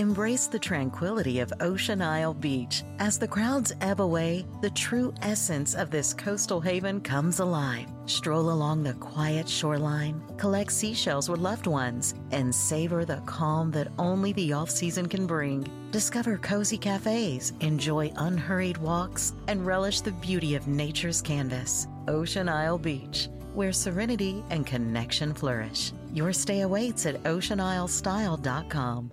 Embrace the tranquility of Ocean Isle Beach. As the crowds ebb away, the true essence of this coastal haven comes alive. Stroll along the quiet shoreline, collect seashells with loved ones, and savor the calm that only the off season can bring. Discover cozy cafes, enjoy unhurried walks, and relish the beauty of nature's canvas. Ocean Isle Beach, where serenity and connection flourish. Your stay awaits at oceanislestyle.com.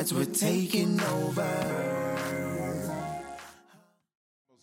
sides, we're taking over.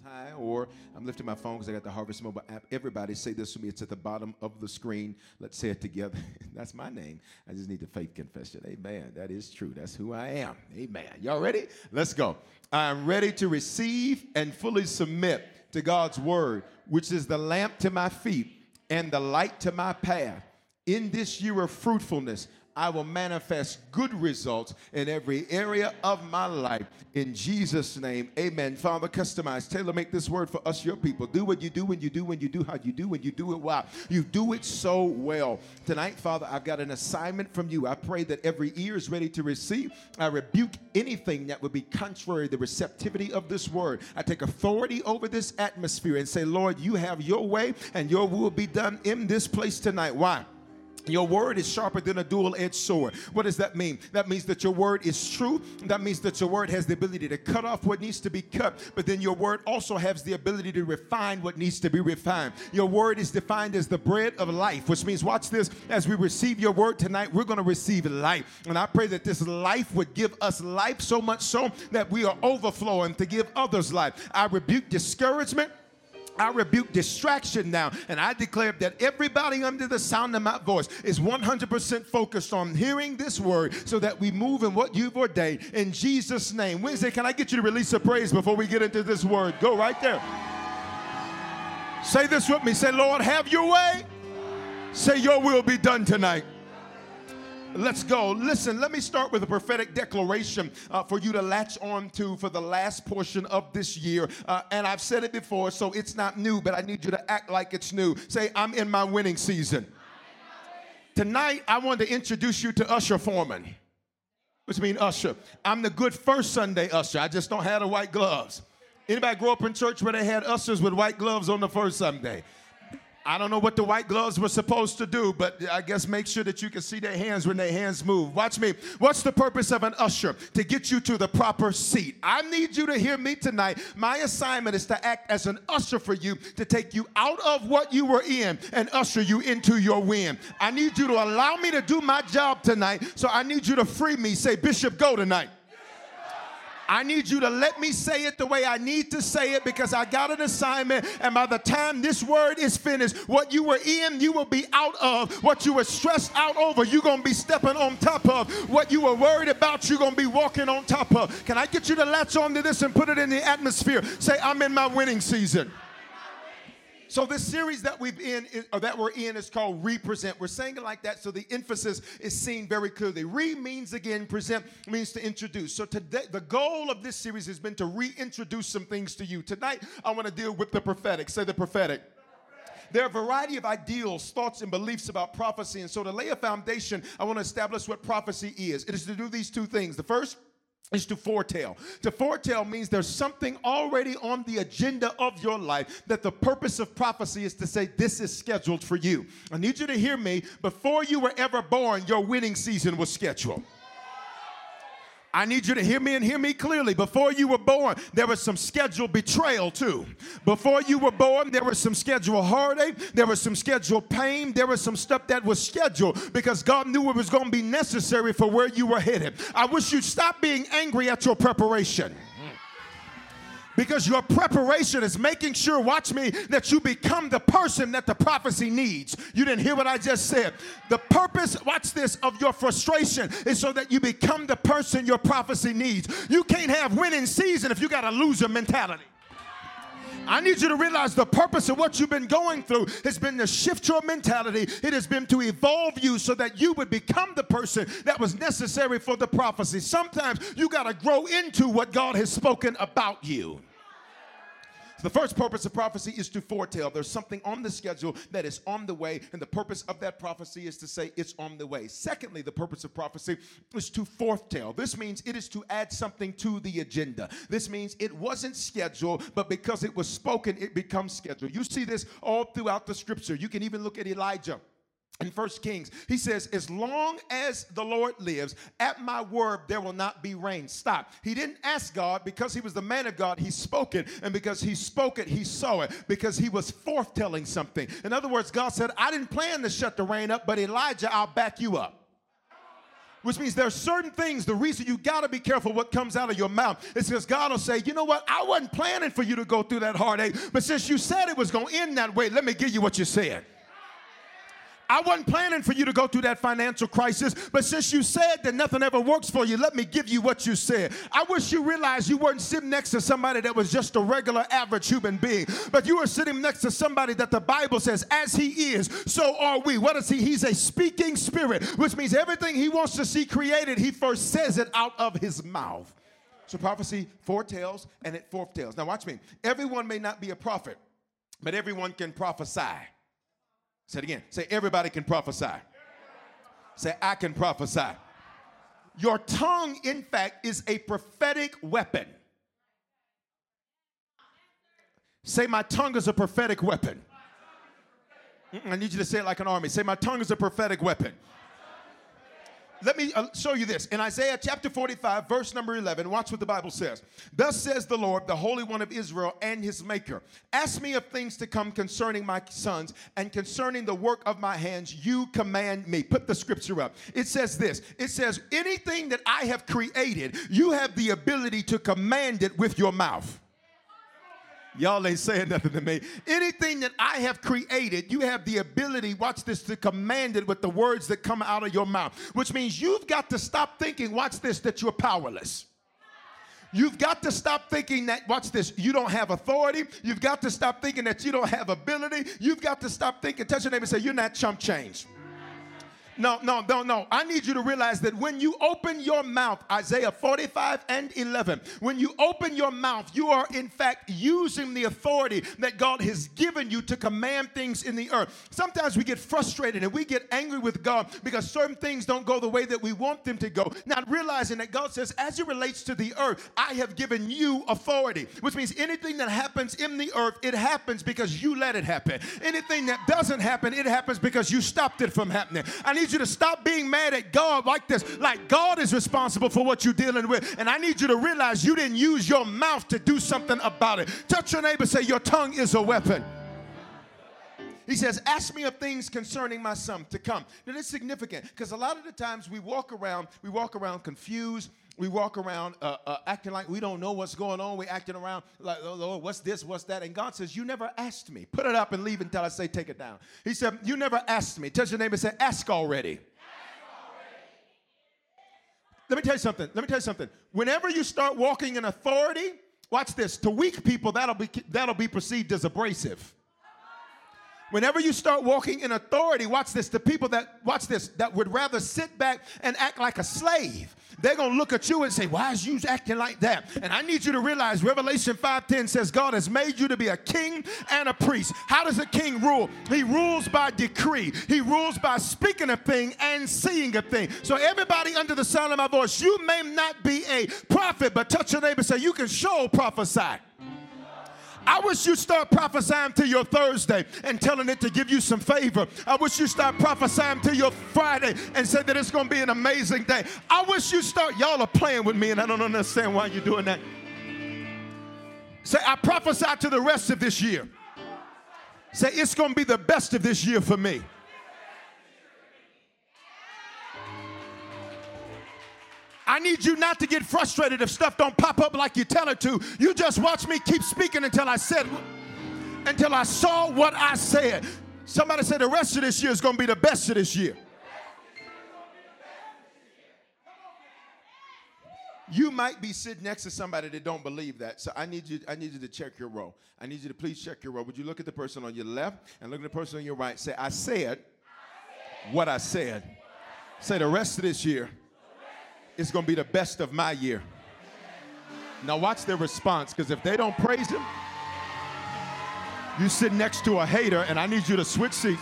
High, or I'm lifting my phone because I got the Harvest Mobile app. Everybody say this to me. It's at the bottom of the screen. Let's say it together. That's my name. I just need the faith confession. Amen. That is true. That's who I am. Amen. Y'all ready? Let's go. I'm ready to receive and fully submit to God's word, which is the lamp to my feet and the light to my path. In this year of fruitfulness, I will manifest good results in every area of my life. In Jesus' name, amen. Father, customize, tailor make this word for us, your people. Do what you do when you do when you do how you do when you do it well. You do it so well. Tonight, Father, I've got an assignment from you. I pray that every ear is ready to receive. I rebuke anything that would be contrary to the receptivity of this word. I take authority over this atmosphere and say, Lord, you have your way and your will be done in this place tonight. Why? Your word is sharper than a dual edged sword. What does that mean? That means that your word is true. That means that your word has the ability to cut off what needs to be cut, but then your word also has the ability to refine what needs to be refined. Your word is defined as the bread of life, which means, watch this, as we receive your word tonight, we're going to receive life. And I pray that this life would give us life so much so that we are overflowing to give others life. I rebuke discouragement. I rebuke distraction now, and I declare that everybody under the sound of my voice is 100% focused on hearing this word so that we move in what you've ordained. In Jesus' name. Wednesday, can I get you to release a praise before we get into this word? Go right there. Say this with me. Say, Lord, have your way. Say, Your will be done tonight. Let's go. Listen, let me start with a prophetic declaration uh, for you to latch on to for the last portion of this year. Uh, and I've said it before, so it's not new, but I need you to act like it's new. Say, I'm in my winning season. Tonight, I want to introduce you to Usher Foreman, which means Usher. I'm the good first Sunday Usher. I just don't have the white gloves. Anybody grow up in church where they had ushers with white gloves on the first Sunday? I don't know what the white gloves were supposed to do, but I guess make sure that you can see their hands when their hands move. Watch me. What's the purpose of an usher? To get you to the proper seat. I need you to hear me tonight. My assignment is to act as an usher for you, to take you out of what you were in and usher you into your win. I need you to allow me to do my job tonight, so I need you to free me. Say, Bishop, go tonight. I need you to let me say it the way I need to say it because I got an assignment. And by the time this word is finished, what you were in, you will be out of. What you were stressed out over, you're going to be stepping on top of. What you were worried about, you're going to be walking on top of. Can I get you to latch on to this and put it in the atmosphere? Say, I'm in my winning season. So this series that we've in or that we're in is called Represent. We're saying it like that so the emphasis is seen very clearly. Re means again, present means to introduce. So today the goal of this series has been to reintroduce some things to you. Tonight I want to deal with the prophetic. Say the prophetic. There are a variety of ideals, thoughts, and beliefs about prophecy. And so to lay a foundation, I want to establish what prophecy is. It is to do these two things. The first is to foretell. To foretell means there's something already on the agenda of your life that the purpose of prophecy is to say, This is scheduled for you. I need you to hear me. Before you were ever born, your winning season was scheduled. I need you to hear me and hear me clearly. Before you were born, there was some scheduled betrayal too. Before you were born, there was some scheduled heartache, there was some scheduled pain, there was some stuff that was scheduled because God knew it was going to be necessary for where you were headed. I wish you'd stop being angry at your preparation because your preparation is making sure, watch me, that you become the person that the prophecy needs. You didn't hear what I just said. The purpose, watch this, of your frustration is so that you become the person your prophecy needs. You can't have winning season if you got a loser mentality. I need you to realize the purpose of what you've been going through has been to shift your mentality. It has been to evolve you so that you would become the person that was necessary for the prophecy. Sometimes you got to grow into what God has spoken about you. The first purpose of prophecy is to foretell. There's something on the schedule that is on the way, and the purpose of that prophecy is to say it's on the way. Secondly, the purpose of prophecy is to forthtell. This means it is to add something to the agenda. This means it wasn't scheduled, but because it was spoken, it becomes scheduled. You see this all throughout the scripture. You can even look at Elijah in First Kings, he says, As long as the Lord lives, at my word there will not be rain. Stop. He didn't ask God because he was the man of God, he spoke it. And because he spoke it, he saw it. Because he was forthtelling something. In other words, God said, I didn't plan to shut the rain up, but Elijah, I'll back you up which means there are certain things the reason you got to be careful what comes out of your mouth is because god will say you know what i wasn't planning for you to go through that heartache but since you said it was going to end that way let me give you what you said I wasn't planning for you to go through that financial crisis, but since you said that nothing ever works for you, let me give you what you said. I wish you realized you weren't sitting next to somebody that was just a regular, average human being, but you were sitting next to somebody that the Bible says, as he is, so are we. What is he? He's a speaking spirit, which means everything he wants to see created, he first says it out of his mouth. So prophecy foretells and it forthtells. Now, watch me. Everyone may not be a prophet, but everyone can prophesy. Say it again. Say, everybody can prophesy. Say, I can prophesy. Your tongue, in fact, is a prophetic weapon. Say, my tongue is a prophetic weapon. I need you to say it like an army. Say, my tongue is a prophetic weapon let me uh, show you this. In Isaiah chapter 45, verse number 11, watch what the Bible says. Thus says the Lord, the Holy One of Israel and his Maker Ask me of things to come concerning my sons and concerning the work of my hands, you command me. Put the scripture up. It says this it says, Anything that I have created, you have the ability to command it with your mouth. Y'all ain't saying nothing to me. Anything that I have created, you have the ability, watch this, to command it with the words that come out of your mouth, which means you've got to stop thinking, watch this, that you're powerless. You've got to stop thinking that, watch this, you don't have authority. You've got to stop thinking that you don't have ability. You've got to stop thinking, touch your neighbor and say, You're not chump change. No, no, no, no. I need you to realize that when you open your mouth, Isaiah 45 and 11, when you open your mouth, you are in fact using the authority that God has given you to command things in the earth. Sometimes we get frustrated and we get angry with God because certain things don't go the way that we want them to go. Not realizing that God says, as it relates to the earth, I have given you authority, which means anything that happens in the earth, it happens because you let it happen. Anything that doesn't happen, it happens because you stopped it from happening. I need need you to stop being mad at God like this. Like God is responsible for what you're dealing with. And I need you to realize you didn't use your mouth to do something about it. Touch your neighbor, say, Your tongue is a weapon. He says, Ask me of things concerning my son to come. Now, that's significant because a lot of the times we walk around, we walk around confused. We walk around uh, uh, acting like we don't know what's going on. We're acting around like, oh, Lord, what's this, what's that? And God says, You never asked me. Put it up and leave until I say, Take it down. He said, You never asked me. Touch your neighbor and say, Ask already. Let me tell you something. Let me tell you something. Whenever you start walking in authority, watch this. To weak people, that'll be that'll be perceived as abrasive. Whenever you start walking in authority, watch this. The people that watch this that would rather sit back and act like a slave they're going to look at you and say, Why is you acting like that? And I need you to realize Revelation 5:10 says God has made you to be a king and a priest. How does a king rule? He rules by decree, he rules by speaking a thing and seeing a thing. So, everybody under the sound of my voice, you may not be a prophet, but touch your neighbor and say, You can show prophesy. I wish you start prophesying to your Thursday and telling it to give you some favor. I wish you start prophesying to your Friday and say that it's going to be an amazing day. I wish you start, y'all are playing with me and I don't understand why you're doing that. Say, I prophesy to the rest of this year. Say, it's going to be the best of this year for me. I need you not to get frustrated if stuff don't pop up like you tell it to. You just watch me keep speaking until I said, until I saw what I said. Somebody said the rest of this year is going to be the best of this year. You might be sitting next to somebody that don't believe that. So I need you, I need you to check your row. I need you to please check your row. Would you look at the person on your left and look at the person on your right? Say, I said what I said. Say the rest of this year it's going to be the best of my year. Now, watch their response because if they don't praise him, you sit next to a hater, and I need you to switch seats.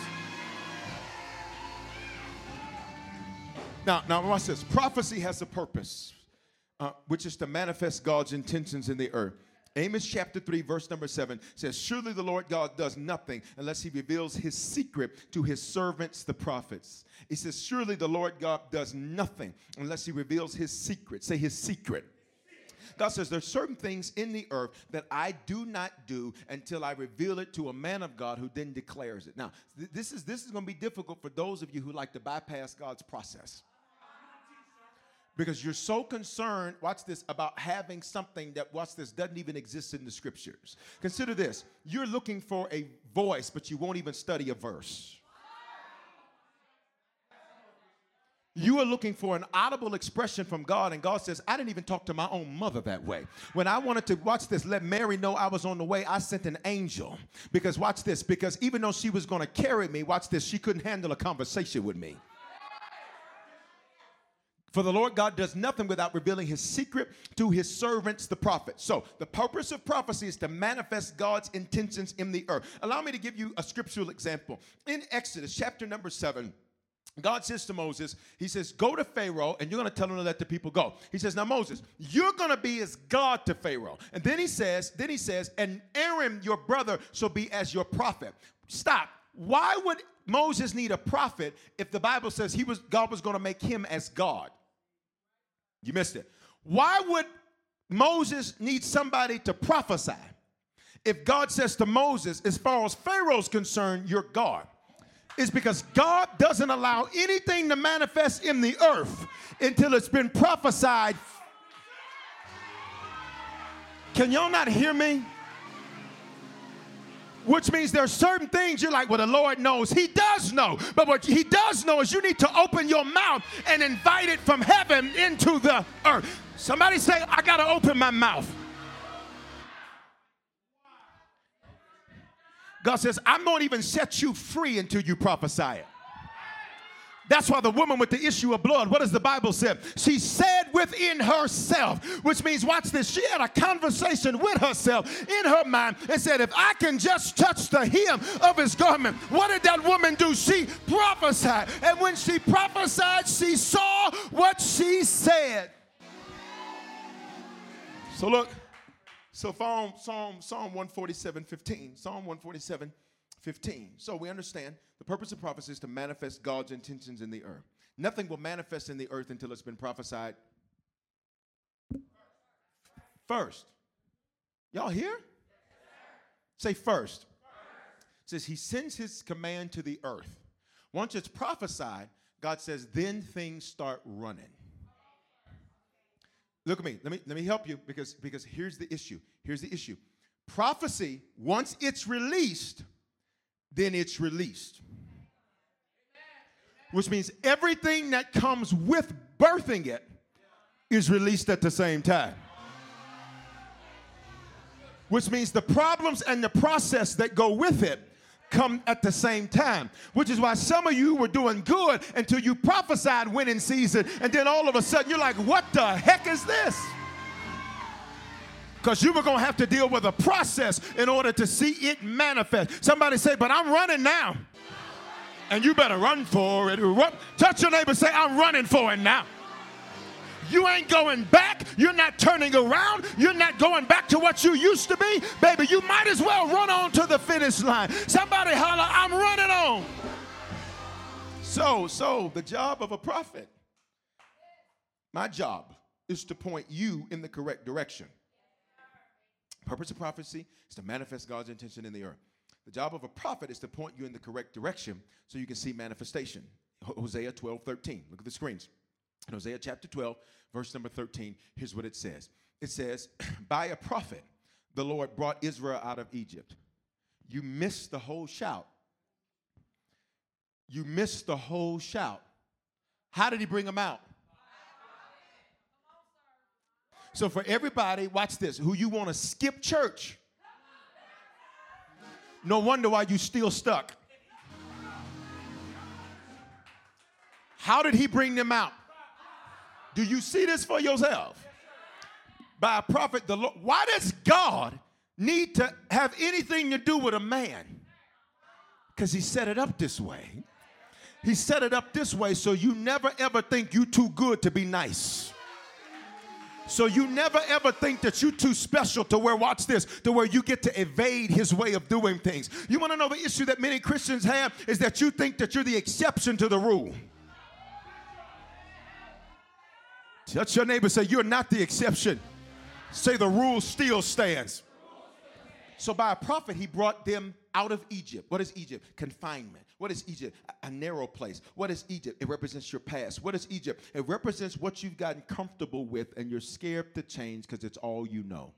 Now, now watch this. Prophecy has a purpose, uh, which is to manifest God's intentions in the earth. Amos chapter 3, verse number 7 says, Surely the Lord God does nothing unless he reveals his secret to his servants, the prophets. He says, Surely the Lord God does nothing unless he reveals his secret. Say his secret. God says there's certain things in the earth that I do not do until I reveal it to a man of God who then declares it. Now, th- this is this is going to be difficult for those of you who like to bypass God's process because you're so concerned, watch this, about having something that, watch this, doesn't even exist in the scriptures. Consider this you're looking for a voice, but you won't even study a verse. You are looking for an audible expression from God, and God says, I didn't even talk to my own mother that way. When I wanted to, watch this, let Mary know I was on the way, I sent an angel. Because, watch this, because even though she was going to carry me, watch this, she couldn't handle a conversation with me. For the Lord God does nothing without revealing his secret to his servants, the prophets. So, the purpose of prophecy is to manifest God's intentions in the earth. Allow me to give you a scriptural example. In Exodus chapter number 7, God says to Moses, He says, Go to Pharaoh and you're going to tell him to let the people go. He says, Now, Moses, you're going to be as God to Pharaoh. And then he says, Then he says, And Aaron, your brother, shall be as your prophet. Stop. Why would Moses need a prophet if the Bible says he was God was going to make him as God? You missed it. Why would Moses need somebody to prophesy if God says to Moses, as far as Pharaoh's concerned, you're God? It's because God doesn't allow anything to manifest in the earth until it's been prophesied. Can y'all not hear me? Which means there are certain things you're like, well, the Lord knows. He does know. But what He does know is you need to open your mouth and invite it from heaven into the earth. Somebody say, I got to open my mouth. God says, I'm not even set you free until you prophesy it. That's why the woman with the issue of blood, what does the Bible say? She said within herself, which means, watch this, she had a conversation with herself in her mind and said, If I can just touch the hem of his garment, what did that woman do? She prophesied. And when she prophesied, she saw what she said. So look, so Psalm, Psalm, Psalm 147, 15. Psalm 147, 15. So we understand the purpose of prophecy is to manifest God's intentions in the earth. Nothing will manifest in the earth until it's been prophesied first. Y'all here? Say first. It says he sends his command to the earth. Once it's prophesied, God says, then things start running. Look at me. Let me let me help you because because here's the issue. Here's the issue. Prophecy, once it's released, then it's released. Which means everything that comes with birthing it is released at the same time. Which means the problems and the process that go with it come at the same time, which is why some of you were doing good until you prophesied winning season, and then all of a sudden you're like, what the heck is this? Because you were going to have to deal with a process in order to see it manifest. Somebody say, but I'm running now. And you better run for it. Touch your neighbor, say, I'm running for it now. You ain't going back. You're not turning around. You're not going back to what you used to be. Baby, you might as well run on to the finish line. Somebody holler, I'm running on. So, so the job of a prophet, my job is to point you in the correct direction. Purpose of prophecy is to manifest God's intention in the earth. The job of a prophet is to point you in the correct direction so you can see manifestation. Hosea 12, 13. Look at the screens. In Hosea chapter 12, verse number 13, here's what it says it says, By a prophet, the Lord brought Israel out of Egypt. You missed the whole shout. You missed the whole shout. How did he bring them out? So, for everybody, watch this, who you want to skip church, no wonder why you still stuck. How did he bring them out? Do you see this for yourself? By a prophet, the Lord. Why does God need to have anything to do with a man? Because he set it up this way. He set it up this way so you never ever think you too good to be nice. So you never ever think that you're too special to where, watch this, to where you get to evade his way of doing things. You want to know the issue that many Christians have is that you think that you're the exception to the rule. Touch your neighbor, say, You're not the exception. Say, The rule still stands. So, by a prophet, he brought them out of Egypt. What is Egypt? Confinement. What is Egypt? A, narrow place. What is Egypt? It represents your past. What is Egypt? It represents what you've gotten comfortable with and you're scared to change because it's all you know.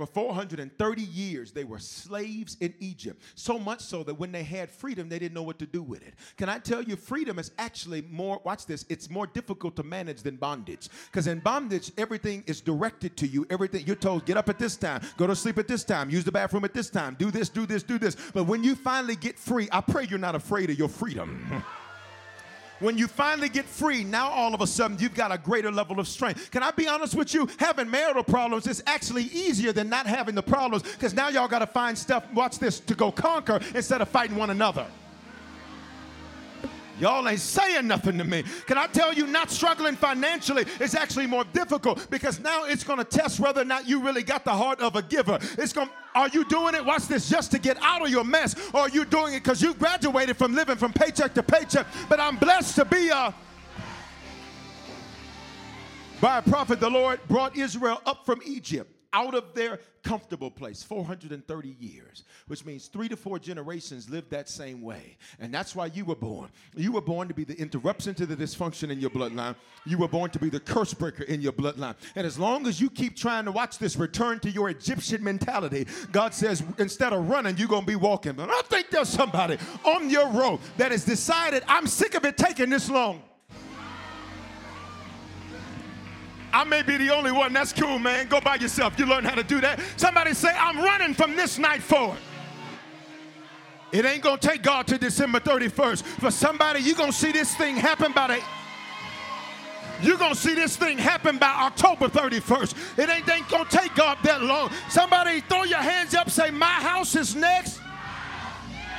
For 430 years, they were slaves in Egypt. So much so that when they had freedom, they didn't know what to do with it. Can I tell you, freedom is actually more, watch this, it's more difficult to manage than bondage. Because in bondage, everything is directed to you. Everything, you're told, get up at this time, go to sleep at this time, use the bathroom at this time, do this, do this, do this. But when you finally get free, I pray you're not afraid of your freedom. When you finally get free, now all of a sudden you've got a greater level of strength. Can I be honest with you? Having marital problems is actually easier than not having the problems because now y'all got to find stuff, watch this, to go conquer instead of fighting one another. Y'all ain't saying nothing to me. Can I tell you, not struggling financially is actually more difficult because now it's going to test whether or not you really got the heart of a giver. It's going are you doing it? Watch this, just to get out of your mess, or are you doing it because you graduated from living from paycheck to paycheck? But I'm blessed to be a by a prophet, the Lord brought Israel up from Egypt out of their comfortable place. 430 years which means three to four generations lived that same way. And that's why you were born. You were born to be the interruption to the dysfunction in your bloodline. You were born to be the curse breaker in your bloodline. And as long as you keep trying to watch this return to your egyptian mentality god says instead of running you're going to be walking. But i think there's somebody on your road that has decided i'm sick of it taking this long I may be the only one. That's cool, man. Go by yourself. You learn how to do that. Somebody say, I'm running from this night forward. It ain't gonna take God to December 31st. For somebody, you're gonna see this thing happen by the you're gonna see this thing happen by October 31st. It ain't, ain't gonna take God that long. Somebody throw your hands up, say, My house is next.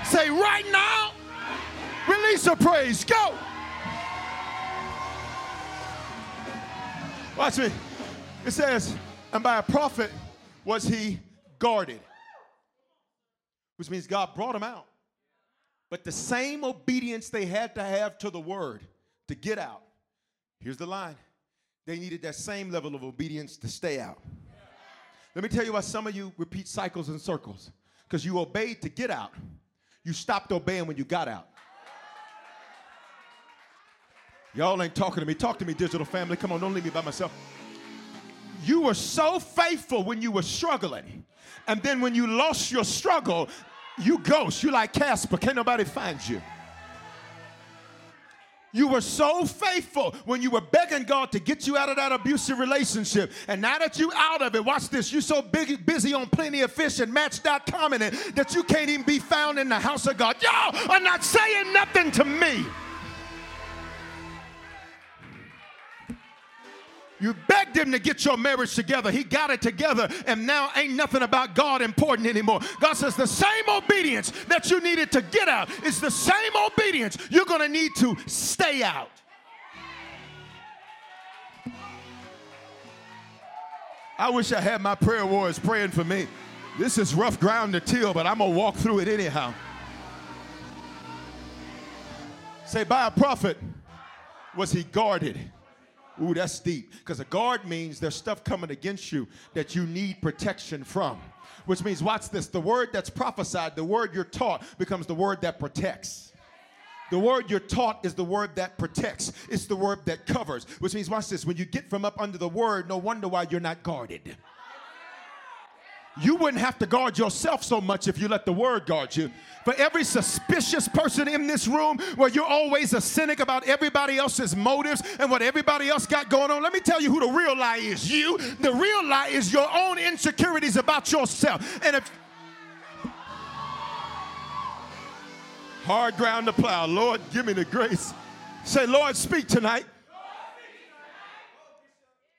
Say right now, release a praise. Go. Watch me. It says, and by a prophet was he guarded, which means God brought him out. But the same obedience they had to have to the word to get out. Here's the line they needed that same level of obedience to stay out. Let me tell you why some of you repeat cycles and circles because you obeyed to get out, you stopped obeying when you got out. Y'all ain't talking to me. Talk to me, digital family. Come on, don't leave me by myself. You were so faithful when you were struggling. And then when you lost your struggle, you ghost. You like Casper. Can't nobody find you. You were so faithful when you were begging God to get you out of that abusive relationship. And now that you out of it, watch this. You're so big, busy on plenty of fish and match.com and it, that you can't even be found in the house of God. Y'all are not saying nothing to me. You begged him to get your marriage together. He got it together, and now ain't nothing about God important anymore. God says the same obedience that you needed to get out is the same obedience you're going to need to stay out. I wish I had my prayer warriors praying for me. This is rough ground to till, but I'm going to walk through it anyhow. Say, by a prophet was he guarded Ooh, that's deep. Because a guard means there's stuff coming against you that you need protection from. Which means, watch this the word that's prophesied, the word you're taught, becomes the word that protects. The word you're taught is the word that protects. It's the word that covers. Which means, watch this when you get from up under the word, no wonder why you're not guarded. You wouldn't have to guard yourself so much if you let the word guard you. For every suspicious person in this room where you're always a cynic about everybody else's motives and what everybody else got going on, let me tell you who the real lie is. You. The real lie is your own insecurities about yourself. And if hard ground to plow, Lord, give me the grace. Say, Lord, speak tonight.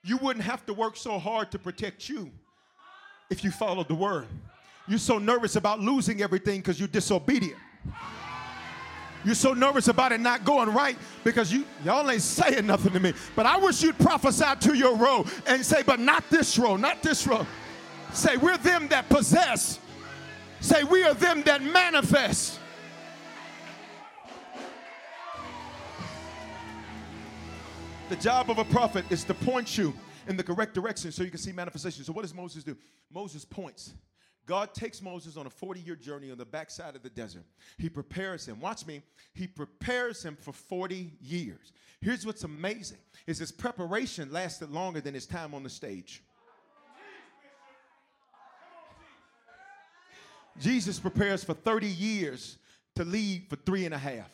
You wouldn't have to work so hard to protect you if you followed the word. You're so nervous about losing everything because you're disobedient. You're so nervous about it not going right because you y'all ain't saying nothing to me. But I wish you'd prophesy to your row and say, but not this row, not this row. Say, we're them that possess. Say, we are them that manifest. The job of a prophet is to point you in the correct direction so you can see manifestation. So, what does Moses do? Moses points. God takes Moses on a 40 year journey on the backside of the desert. He prepares him. Watch me. He prepares him for 40 years. Here's what's amazing is his preparation lasted longer than his time on the stage. Jesus prepares for 30 years to lead for three and a half.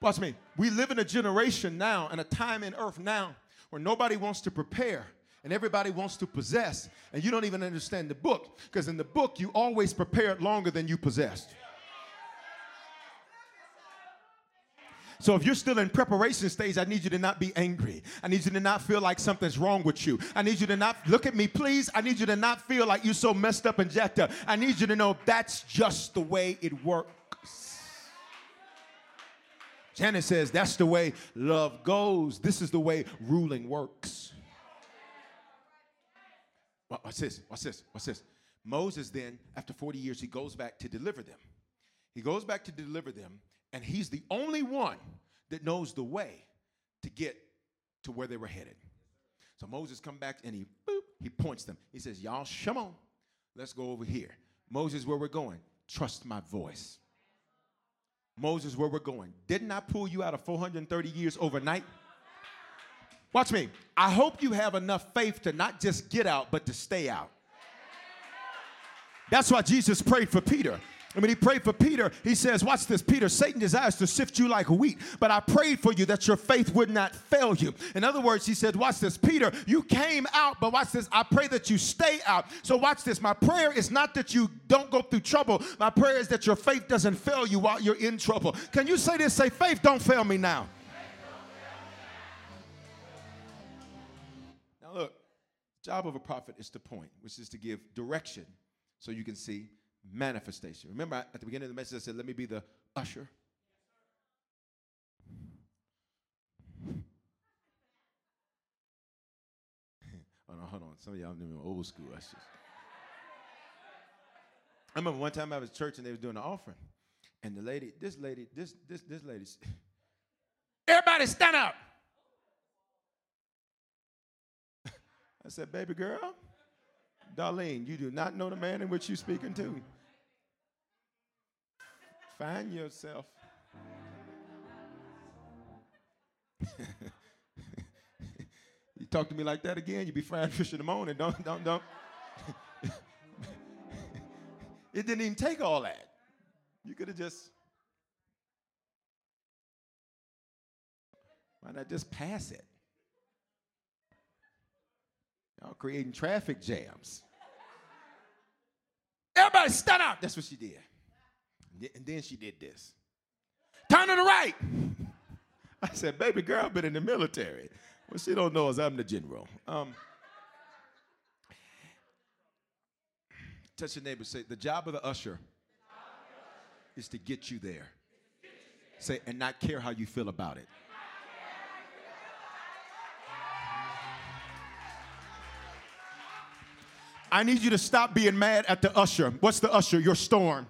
Watch me. We live in a generation now and a time in earth now where nobody wants to prepare and everybody wants to possess, and you don't even understand the book because in the book you always prepared longer than you possessed. So if you're still in preparation stage, I need you to not be angry. I need you to not feel like something's wrong with you. I need you to not look at me, please. I need you to not feel like you're so messed up and jacked up. I need you to know that's just the way it works. Janet says that's the way love goes. This is the way ruling works. What's this? What's this? What's this? Moses then, after 40 years, he goes back to deliver them. He goes back to deliver them, and he's the only one that knows the way to get to where they were headed. So Moses come back and he boop, he points them. He says, Y'all, come on, let's go over here. Moses, where we're going, trust my voice. Moses, where we're going. Didn't I pull you out of 430 years overnight? Watch me. I hope you have enough faith to not just get out, but to stay out. That's why Jesus prayed for Peter. And when he prayed for Peter, he says, Watch this, Peter, Satan desires to sift you like wheat, but I prayed for you that your faith would not fail you. In other words, he said, Watch this, Peter, you came out, but watch this, I pray that you stay out. So watch this, my prayer is not that you don't go through trouble, my prayer is that your faith doesn't fail you while you're in trouble. Can you say this? Say, faith, don't fail me now. Now, look, job of a prophet is to point, which is to give direction so you can see manifestation. Remember at the beginning of the message, I said, let me be the usher. oh, no, hold on. Some of y'all know old school ushers. I remember one time I was church and they were doing an offering. And the lady, this lady, this, this, this lady, everybody stand up. I said, baby girl, Darlene, you do not know the man in which you're speaking to. Find yourself. you talk to me like that again, you be frying fish in the morning. Don't, don't, don't. it didn't even take all that. You could have just Why not just pass it? Y'all creating traffic jams. Everybody stand up. That's what she did. And then she did this. Turn to the right. I said, baby girl, I've been in the military. What she don't know is I'm the general. Um, touch your neighbor. Say, the job of the usher is to get you there. Say, and not care how you feel about it. I need you to stop being mad at the usher. What's the usher? Your storm.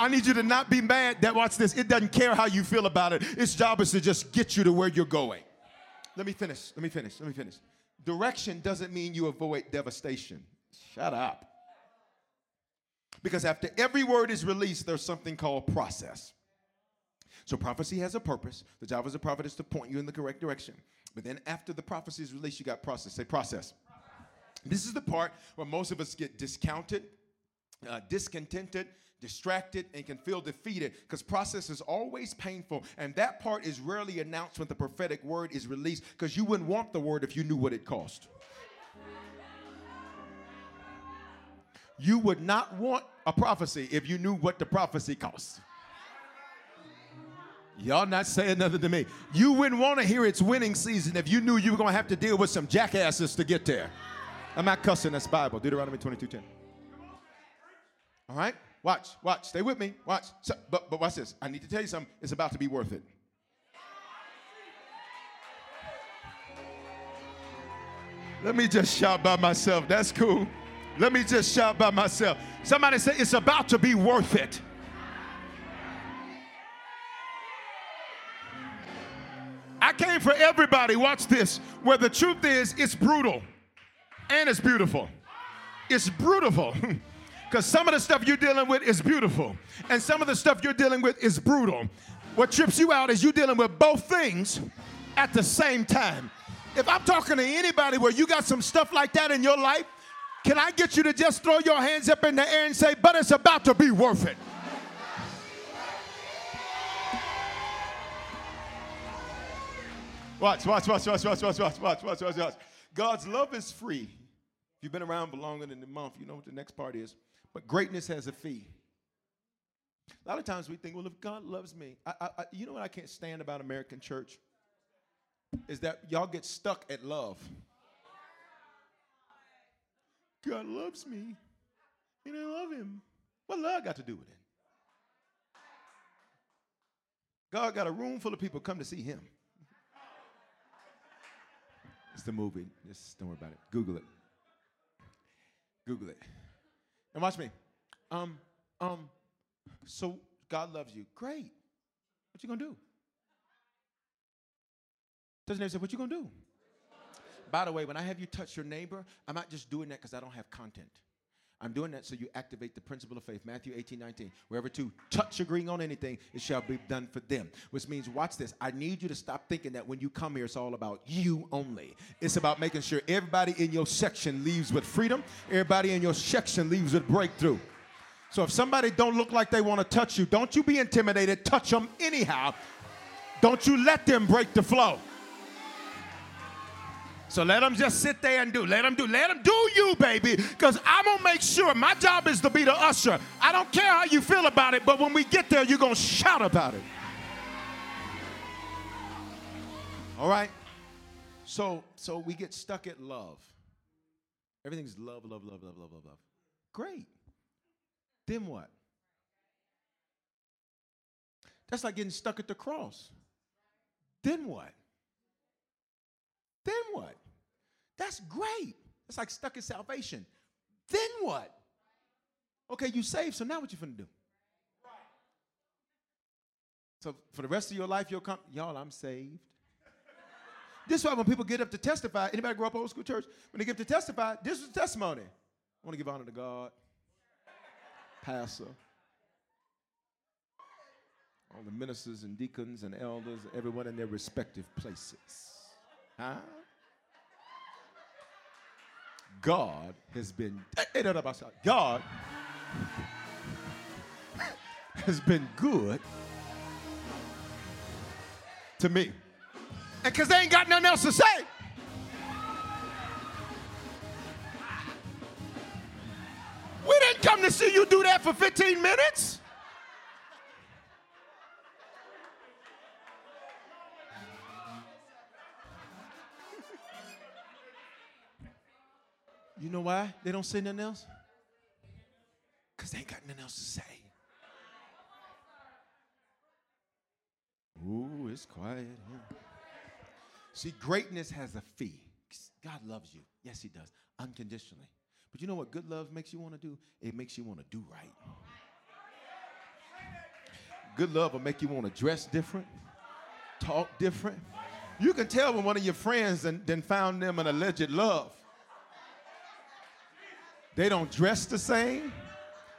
I need you to not be mad that, watch this, it doesn't care how you feel about it. Its job is to just get you to where you're going. Let me finish. Let me finish. Let me finish. Direction doesn't mean you avoid devastation. Shut up. Because after every word is released, there's something called process. So prophecy has a purpose. The job of a prophet is to point you in the correct direction. But then after the prophecy is released, you got process. Say process. This is the part where most of us get discounted, uh, discontented, distracted, and can feel defeated because process is always painful. And that part is rarely announced when the prophetic word is released because you wouldn't want the word if you knew what it cost. You would not want a prophecy if you knew what the prophecy cost. Y'all not saying nothing to me. You wouldn't want to hear it's winning season if you knew you were going to have to deal with some jackasses to get there. I'm not cussing, that's Bible. Deuteronomy 22:10. All right? Watch, watch. Stay with me. Watch. So, but, but watch this. I need to tell you something. It's about to be worth it. Let me just shout by myself. That's cool. Let me just shout by myself. Somebody say, It's about to be worth it. I came for everybody. Watch this. Where the truth is, it's brutal and it's beautiful. It's beautiful. Because some of the stuff you're dealing with is beautiful, and some of the stuff you're dealing with is brutal. What trips you out is you dealing with both things at the same time. If I'm talking to anybody where you got some stuff like that in your life, can I get you to just throw your hands up in the air and say, but it's about to be worth it? Watch, watch, watch, watch, watch, watch, watch, watch, watch, watch, watch. God's love is free. If you've been around for longer than a month, you know what the next part is. But greatness has a fee. A lot of times we think, well, if God loves me, I, I, you know what I can't stand about American church? Is that y'all get stuck at love. God loves me, and I love him. What love got to do with it? God got a room full of people come to see him. It's the movie. Just don't worry about it. Google it. Google it. And watch me. Um, um, so God loves you. Great. What you gonna do? Doesn't neighbor say, what you gonna do? By the way, when I have you touch your neighbor, I'm not just doing that because I don't have content. I'm doing that so you activate the principle of faith. Matthew 18, 19. Wherever two touch agreeing on anything, it shall be done for them. Which means, watch this. I need you to stop thinking that when you come here, it's all about you only. It's about making sure everybody in your section leaves with freedom, everybody in your section leaves with breakthrough. So if somebody don't look like they want to touch you, don't you be intimidated. Touch them anyhow. Don't you let them break the flow. So let them just sit there and do. Let them do. Let them do you, baby. Because I'm going to make sure my job is to be the usher. I don't care how you feel about it, but when we get there, you're going to shout about it. All right? So, so we get stuck at love. Everything's love, love, love, love, love, love, love. Great. Then what? That's like getting stuck at the cross. Then what? Then what? That's great. It's like stuck in salvation. Then what? Okay, you saved, so now what you finna do? So for the rest of your life, you'll come, y'all, I'm saved. this is why when people get up to testify, anybody grow up old school church? When they get to testify, this is testimony. I want to give honor to God, pastor, all the ministers and deacons and elders, everyone in their respective places. Huh? God has been, eh, God has been good to me. And because they ain't got nothing else to say. We didn't come to see you do that for 15 minutes. You know why they don't say nothing else? Because they ain't got nothing else to say. Ooh, it's quiet. See, greatness has a fee. God loves you. Yes, He does, unconditionally. But you know what good love makes you want to do? It makes you want to do right. Good love will make you want to dress different, talk different. You can tell when one of your friends then found them an alleged love. They don't dress the same.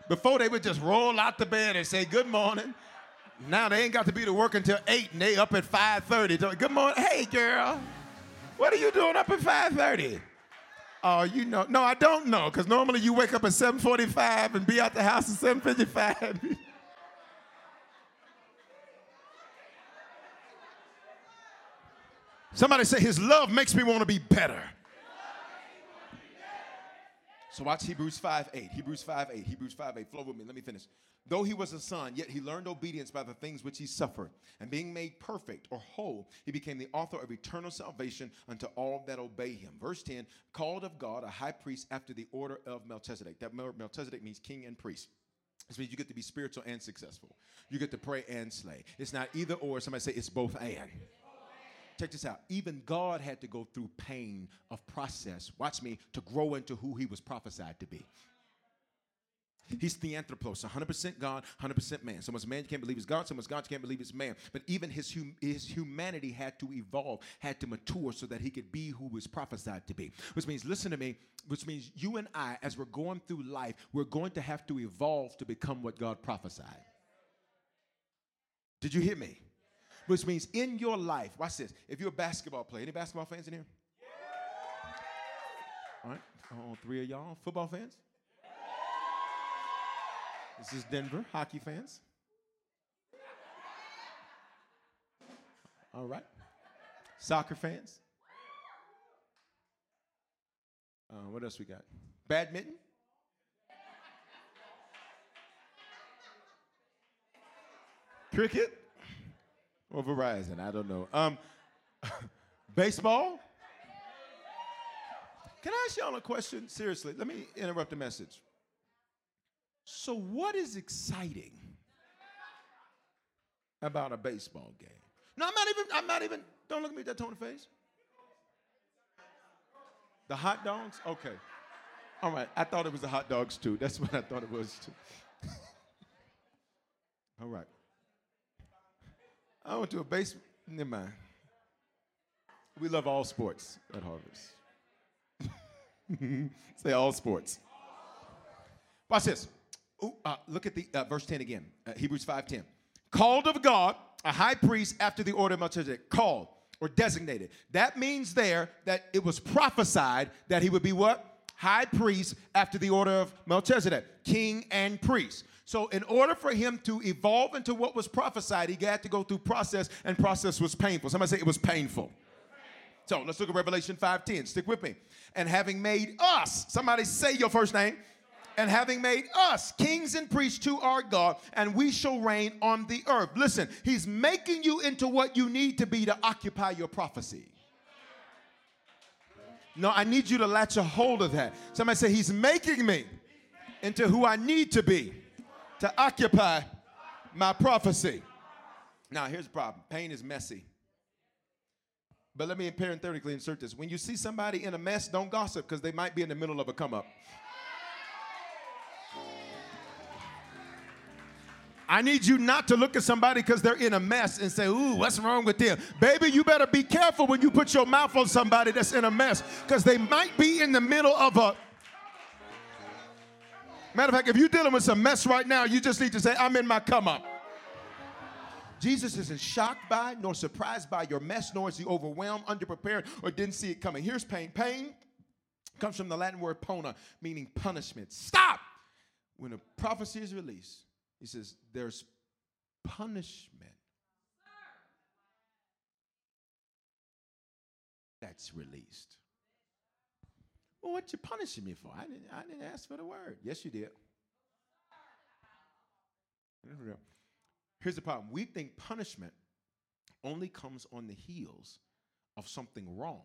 Before they would just roll out the bed and say good morning. Now they ain't got to be to work until 8 and they up at 5.30. Good morning. Hey girl, what are you doing up at 5.30? Oh, you know. No, I don't know, because normally you wake up at 7.45 and be out the house at 7.55. Somebody say, his love makes me want to be better. So watch Hebrews 5 8. Hebrews 5 8. Hebrews 5 8. Flow with me. Let me finish. Though he was a son, yet he learned obedience by the things which he suffered. And being made perfect or whole, he became the author of eternal salvation unto all that obey him. Verse 10 called of God a high priest after the order of Melchizedek. That Melchizedek means king and priest. This means you get to be spiritual and successful. You get to pray and slay. It's not either or. Somebody say it's both and check this out. Even God had to go through pain of process, watch me, to grow into who he was prophesied to be. He's the anthropos, 100% God, 100% man. Someone's man you can't believe he's God, So someone's God you can't believe he's man. But even his, hum- his humanity had to evolve, had to mature so that he could be who was prophesied to be. Which means, listen to me, which means you and I, as we're going through life, we're going to have to evolve to become what God prophesied. Did you hear me? Which means in your life, watch this. If you're a basketball player, any basketball fans in here? All right, all three of y'all football fans. This is Denver hockey fans. All right, soccer fans. Uh, what else we got? Badminton. Cricket or Verizon. I don't know. Um, baseball. Can I ask y'all a question? Seriously, let me interrupt the message. So, what is exciting about a baseball game? No, I'm not even. I'm not even. Don't look at me with that tone of face. The hot dogs? Okay. All right. I thought it was the hot dogs too. That's what I thought it was too. All right. I went to a base. Never mind. We love all sports at Harvest. Say all sports. Watch this. Ooh, uh, look at the uh, verse 10 again. Uh, Hebrews 5:10. Called of God, a high priest after the order of Melchizedek. Called or designated. That means there that it was prophesied that he would be what? High priest after the order of Melchizedek, king and priest. So, in order for him to evolve into what was prophesied, he had to go through process, and process was painful. Somebody say it was painful. So let's look at Revelation 5:10. Stick with me. And having made us, somebody say your first name. And having made us kings and priests to our God, and we shall reign on the earth. Listen, he's making you into what you need to be to occupy your prophecy. No, I need you to latch a hold of that. Somebody say, He's making me into who I need to be to occupy my prophecy. Now, here's the problem pain is messy. But let me parenthetically insert this. When you see somebody in a mess, don't gossip because they might be in the middle of a come up. I need you not to look at somebody because they're in a mess and say, Ooh, what's wrong with them? Baby, you better be careful when you put your mouth on somebody that's in a mess because they might be in the middle of a Matter of fact, if you're dealing with some mess right now, you just need to say, I'm in my come up. Jesus isn't shocked by nor surprised by your mess, nor is he overwhelmed, underprepared, or didn't see it coming. Here's pain. Pain comes from the Latin word poena, meaning punishment. Stop! When a prophecy is released, he says, there's punishment that's released. Well, what you punishing me for? I didn't, I didn't ask for the word. Yes, you did. Here's the problem we think punishment only comes on the heels of something wrong.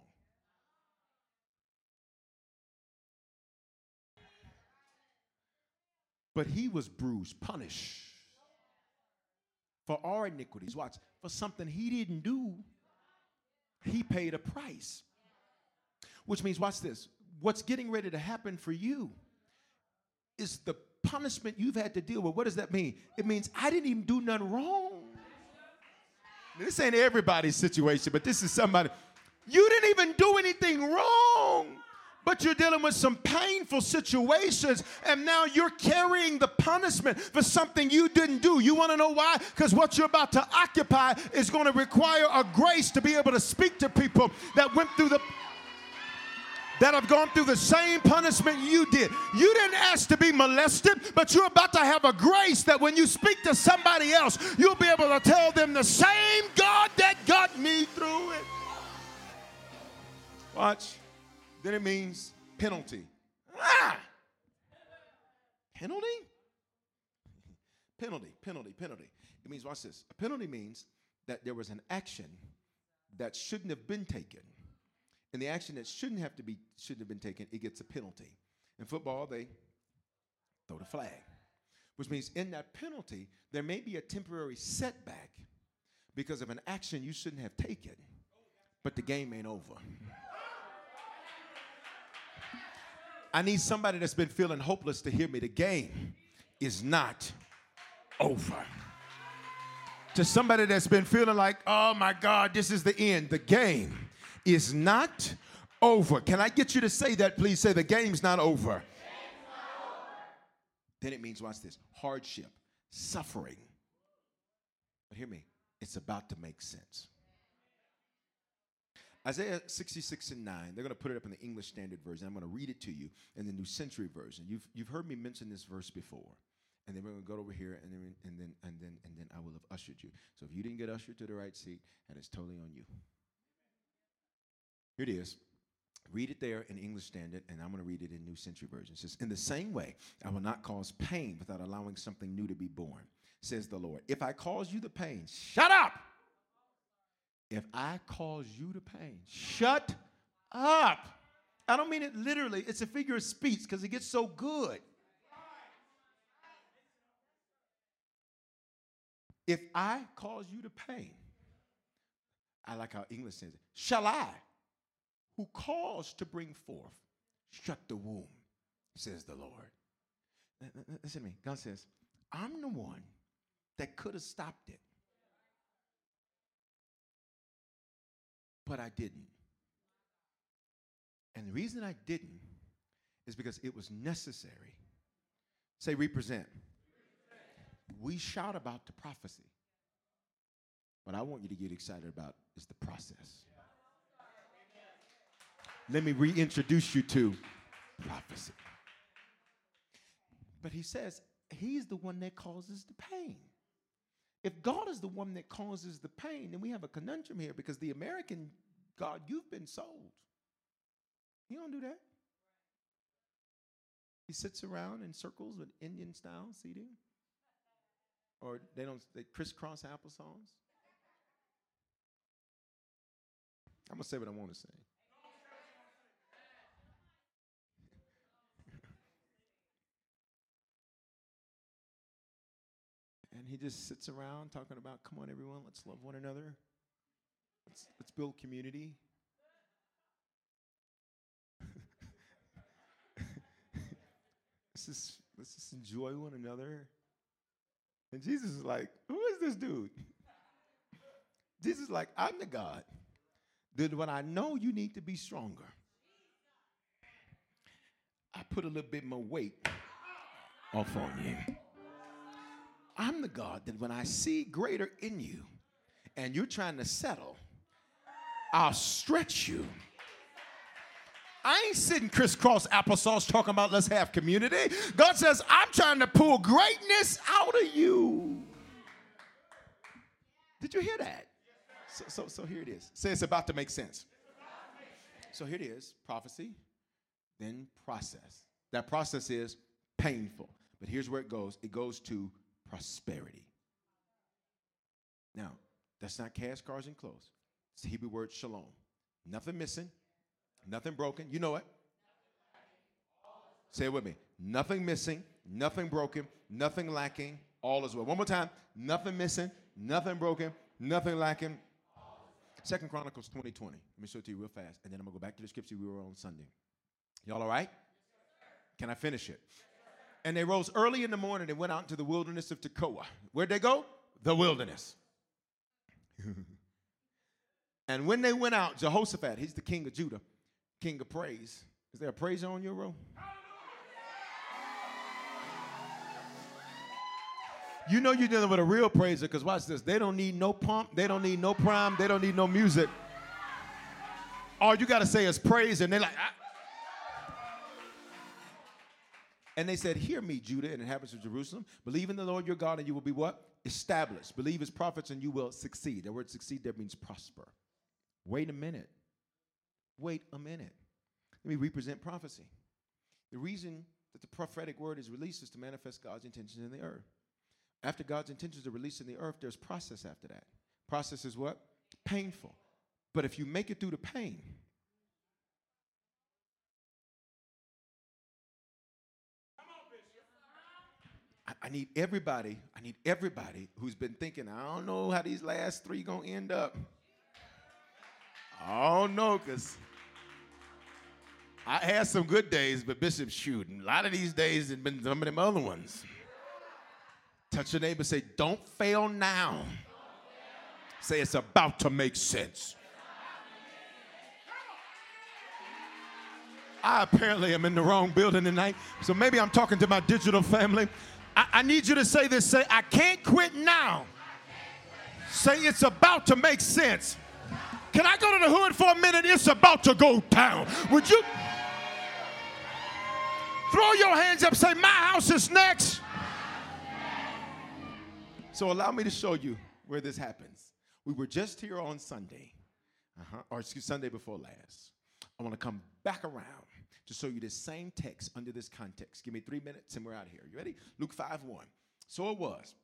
But he was bruised, punished for our iniquities. Watch, for something he didn't do, he paid a price. Which means, watch this what's getting ready to happen for you is the punishment you've had to deal with. What does that mean? It means I didn't even do nothing wrong. This ain't everybody's situation, but this is somebody. You didn't even do anything wrong, but you're dealing with some painful situations, and now you're carrying the punishment for something you didn't do. You want to know why? Because what you're about to occupy is going to require a grace to be able to speak to people that went through the that have gone through the same punishment you did. You didn't ask to be molested, but you're about to have a grace that when you speak to somebody else, you'll be able to tell them the same God that got me through it. Watch. Then it means penalty. Ah! Penalty? Penalty, penalty, penalty. It means, watch this. A penalty means that there was an action that shouldn't have been taken and the action that shouldn't have to be shouldn't have been taken, it gets a penalty. In football, they throw the flag, which means in that penalty, there may be a temporary setback because of an action you shouldn't have taken, but the game ain't over. I need somebody that's been feeling hopeless to hear me. The game is not over. To somebody that's been feeling like, oh my God, this is the end, the game is not over. Can I get you to say that, please? Say the game's not over. Then it means, watch this hardship, suffering. But hear me, it's about to make sense. Isaiah 66 and 9, they're going to put it up in the English Standard Version. I'm going to read it to you in the New Century Version. You've, you've heard me mention this verse before. And then we're going to go over here, and then, and, then, and, then, and then I will have ushered you. So if you didn't get ushered to the right seat, that is totally on you. Here it is. Read it there in English Standard, and I'm going to read it in New Century Version. It says, In the same way, I will not cause pain without allowing something new to be born, says the Lord. If I cause you the pain, shut up. If I cause you the pain, shut up. I don't mean it literally, it's a figure of speech because it gets so good. If I cause you the pain, I like how English says it, shall I? Who caused to bring forth shut the womb, says the Lord. Listen to me. God says, I'm the one that could have stopped it. But I didn't. And the reason I didn't is because it was necessary. Say, represent. We shout about the prophecy. What I want you to get excited about is the process let me reintroduce you to prophecy. But he says he's the one that causes the pain. If God is the one that causes the pain, then we have a conundrum here because the American God, you've been sold. He don't do that. He sits around in circles with Indian style seating. Or they don't they crisscross applesauce. I'm gonna say what I want to say. And he just sits around talking about, come on, everyone, let's love one another. Let's, let's build community. let's, just, let's just enjoy one another. And Jesus is like, who is this dude? Jesus is like, I'm the God. Then when I know you need to be stronger, I put a little bit more weight off on you. I'm the God that when I see greater in you and you're trying to settle, I'll stretch you. I ain't sitting crisscross applesauce talking about let's have community. God says, I'm trying to pull greatness out of you. Did you hear that? So, so, so here it is. Say it's about to make sense. So here it is prophecy, then process. That process is painful. But here's where it goes it goes to prosperity. Now, that's not cash, cars, and clothes. It's the Hebrew word shalom. Nothing missing, nothing broken. You know it. Say it with me. Nothing missing, nothing broken, nothing lacking, all is well. One more time. Nothing missing, nothing broken, nothing lacking. Second Chronicles 2020. Let me show it to you real fast, and then I'm gonna go back to the scripture we were on Sunday. Y'all all right? Can I finish it? And they rose early in the morning and went out into the wilderness of Tekoa. Where'd they go? The wilderness. and when they went out, Jehoshaphat, he's the king of Judah, king of praise. Is there a praiser on your row? You know you're dealing with a real praiser because watch this. They don't need no pump, they don't need no prime, they don't need no music. All you got to say is praise, and they're like, ah. And they said, Hear me, Judah and inhabitants of Jerusalem. Believe in the Lord your God, and you will be what? Established. Believe his prophets, and you will succeed. The word succeed there means prosper. Wait a minute. Wait a minute. Let me represent prophecy. The reason that the prophetic word is released is to manifest God's intentions in the earth. After God's intentions are released in the earth, there's process after that. Process is what? Painful. But if you make it through the pain, I need everybody, I need everybody who's been thinking, I don't know how these last three gonna end up. I don't know, because I had some good days, but Bishop shooting. A lot of these days have been some of them other ones. Touch your neighbor, say, don't fail now. Say it's about to make sense. I apparently am in the wrong building tonight, so maybe I'm talking to my digital family. I, I need you to say this say, I can't quit now. Say, it's about to make sense. Can I go to the hood for a minute? It's about to go down. Would you throw your hands up, say, My house is next? So allow me to show you where this happens. We were just here on Sunday, uh-huh, or excuse Sunday before last. I want to come back around to show you the same text under this context. Give me three minutes and we're out of here. You ready? Luke 5 1. So it was.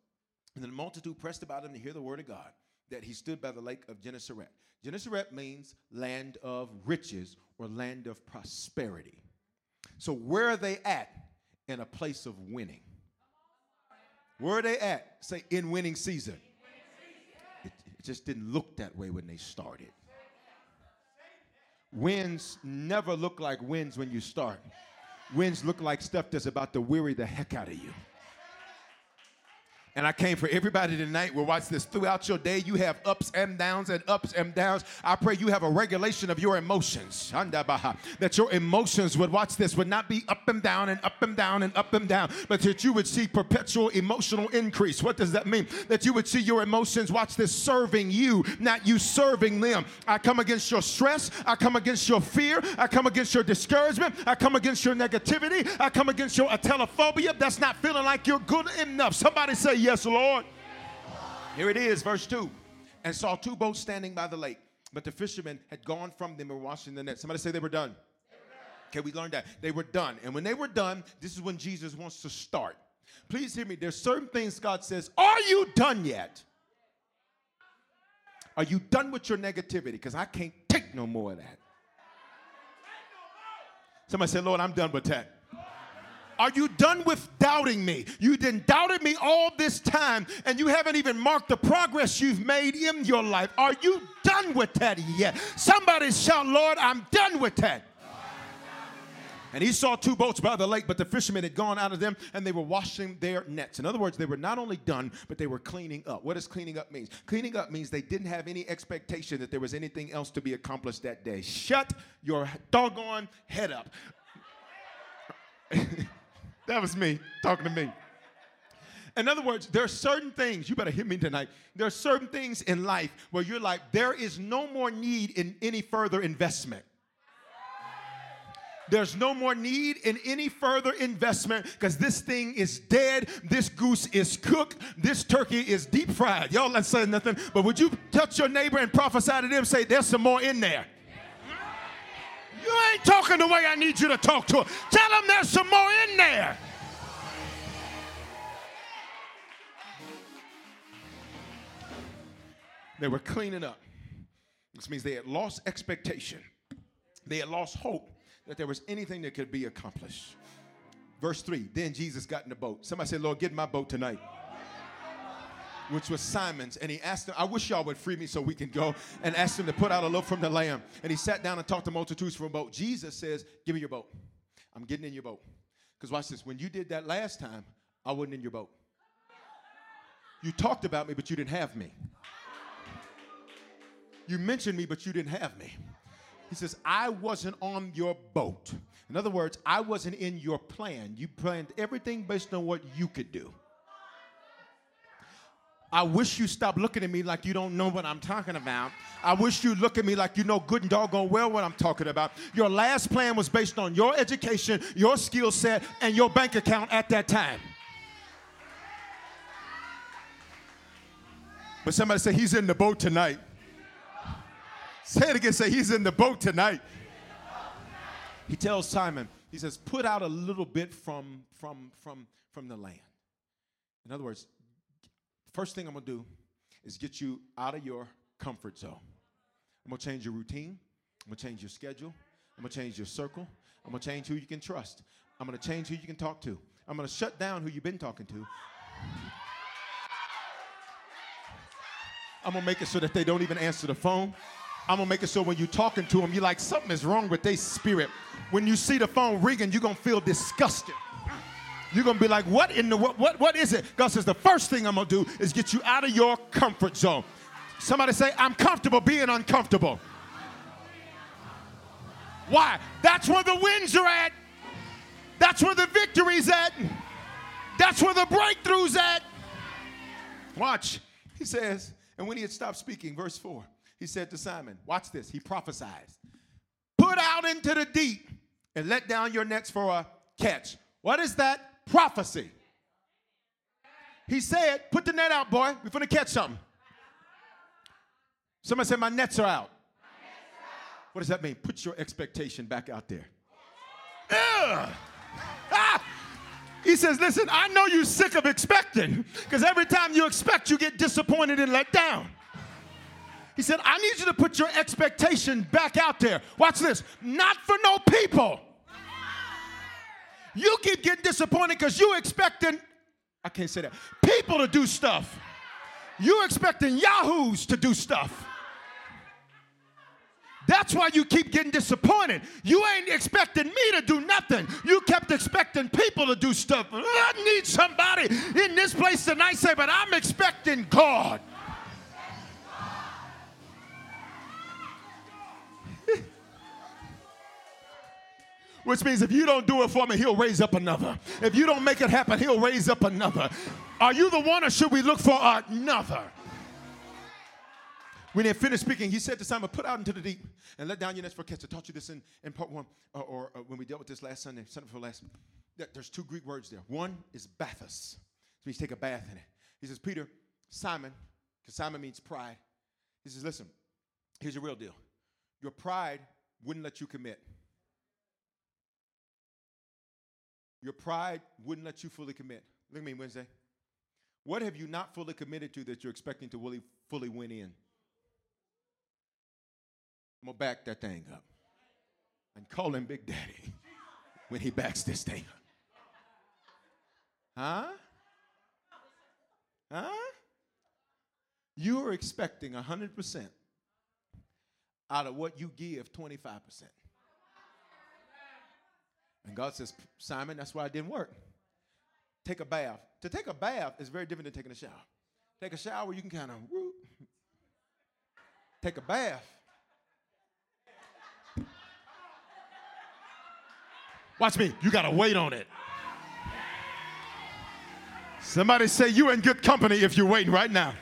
And the multitude pressed about him to hear the word of God, that he stood by the lake of Gennesaret. Gennesaret means land of riches or land of prosperity. So where are they at? In a place of winning. Where are they at? Say, in winning season. It, it just didn't look that way when they started. Winds never look like winds when you start. Winds look like stuff that's about to weary the heck out of you. And I came for everybody tonight. We'll watch this throughout your day. You have ups and downs and ups and downs. I pray you have a regulation of your emotions. That your emotions would watch this would not be up and down and up and down and up and down, but that you would see perpetual emotional increase. What does that mean? That you would see your emotions, watch this, serving you, not you serving them. I come against your stress. I come against your fear. I come against your discouragement. I come against your negativity. I come against your atelophobia. That's not feeling like you're good enough. Somebody say, Yes, Lord. Here it is, verse 2. And saw two boats standing by the lake, but the fishermen had gone from them and were washing the net. Somebody say they were done. Okay, we learned that. They were done. And when they were done, this is when Jesus wants to start. Please hear me. There's certain things God says, Are you done yet? Are you done with your negativity? Because I can't take no more of that. Somebody say, Lord, I'm done with that. Are you done with doubting me? You didn't doubted me all this time and you haven't even marked the progress you've made in your life. Are you done with that yet? Somebody shout, Lord, I'm done with that. And he saw two boats by the lake, but the fishermen had gone out of them and they were washing their nets. In other words, they were not only done, but they were cleaning up. What does cleaning up mean? Cleaning up means they didn't have any expectation that there was anything else to be accomplished that day. Shut your doggone head up. That was me talking to me. In other words, there are certain things, you better hear me tonight. There are certain things in life where you're like, there is no more need in any further investment. There's no more need in any further investment because this thing is dead. This goose is cooked. This turkey is deep fried. Y'all not saying nothing, but would you touch your neighbor and prophesy to them? Say, there's some more in there. Ain't talking the way I need you to talk to them. Tell them there's some more in there. They were cleaning up. This means they had lost expectation. They had lost hope that there was anything that could be accomplished. Verse 3 Then Jesus got in the boat. Somebody said, Lord, get in my boat tonight. Which was Simon's, and he asked him, I wish y'all would free me so we can go, and asked him to put out a loaf from the lamb. And he sat down and talked to multitudes from a boat. Jesus says, Give me your boat. I'm getting in your boat. Because watch this, when you did that last time, I wasn't in your boat. You talked about me, but you didn't have me. You mentioned me, but you didn't have me. He says, I wasn't on your boat. In other words, I wasn't in your plan. You planned everything based on what you could do. I wish you stop looking at me like you don't know what I'm talking about. I wish you look at me like you know good and doggone well what I'm talking about. Your last plan was based on your education, your skill set, and your bank account at that time. But somebody say he's in the boat tonight. Say it again. Say, He's in the boat tonight. He tells Simon, He says, Put out a little bit from, from, from, from the land. In other words, first thing I'm to do is get you out of your comfort zone. I'm to change your routine. I'm to change your schedule. I'm to change your circle. I'm to change who you can trust. I'm to change who you can talk to. I'm to shut down who you've been talking to. I'm to make it so that they don't even answer the phone. I'm gonna make it so when you're talking to them, you're like, something is wrong with their spirit. When you see the phone ringing, you're gonna feel disgusted. You're gonna be like, what in the what what, what is it? God says, the first thing I'm gonna do is get you out of your comfort zone. Somebody say, I'm comfortable being uncomfortable. Why? That's where the wins are at. That's where the victory's at. That's where the breakthrough's at. Watch. He says, and when he had stopped speaking, verse 4 he said to Simon, Watch this. He prophesied, Put out into the deep and let down your nets for a catch. What is that? Prophecy. He said, Put the net out, boy. We're going to catch something. Somebody said, My nets are out. What does that mean? Put your expectation back out there. Ah! He says, Listen, I know you're sick of expecting because every time you expect, you get disappointed and let down. He said, I need you to put your expectation back out there. Watch this. Not for no people. You keep getting disappointed because you expecting, I can't say that, people to do stuff. You expecting yahoos to do stuff. That's why you keep getting disappointed. You ain't expecting me to do nothing. You kept expecting people to do stuff. I need somebody in this place tonight say, but I'm expecting God. Which means if you don't do it for me, he'll raise up another. If you don't make it happen, he'll raise up another. Are you the one or should we look for another? When he finished speaking, he said to Simon, Put out into the deep and let down your nets for catch. I taught you this in, in part one, or, uh, or, uh, when we dealt with this last Sunday, Sunday for last. There's two Greek words there. One is bathos, which means take a bath in it. He says, Peter, Simon, because Simon means pride. He says, Listen, here's the real deal. Your pride wouldn't let you commit. Your pride wouldn't let you fully commit. Look at me Wednesday. What have you not fully committed to that you're expecting to fully, fully win in? I'm gonna back that thing up and call him Big Daddy when he backs this thing up. Huh? Huh? You are expecting 100% out of what you give 25%. And God says, Simon, that's why it didn't work. Take a bath. To take a bath is very different than taking a shower. Take a shower, you can kind of take a bath. Watch me, you gotta wait on it. Somebody say you in good company if you're waiting right now.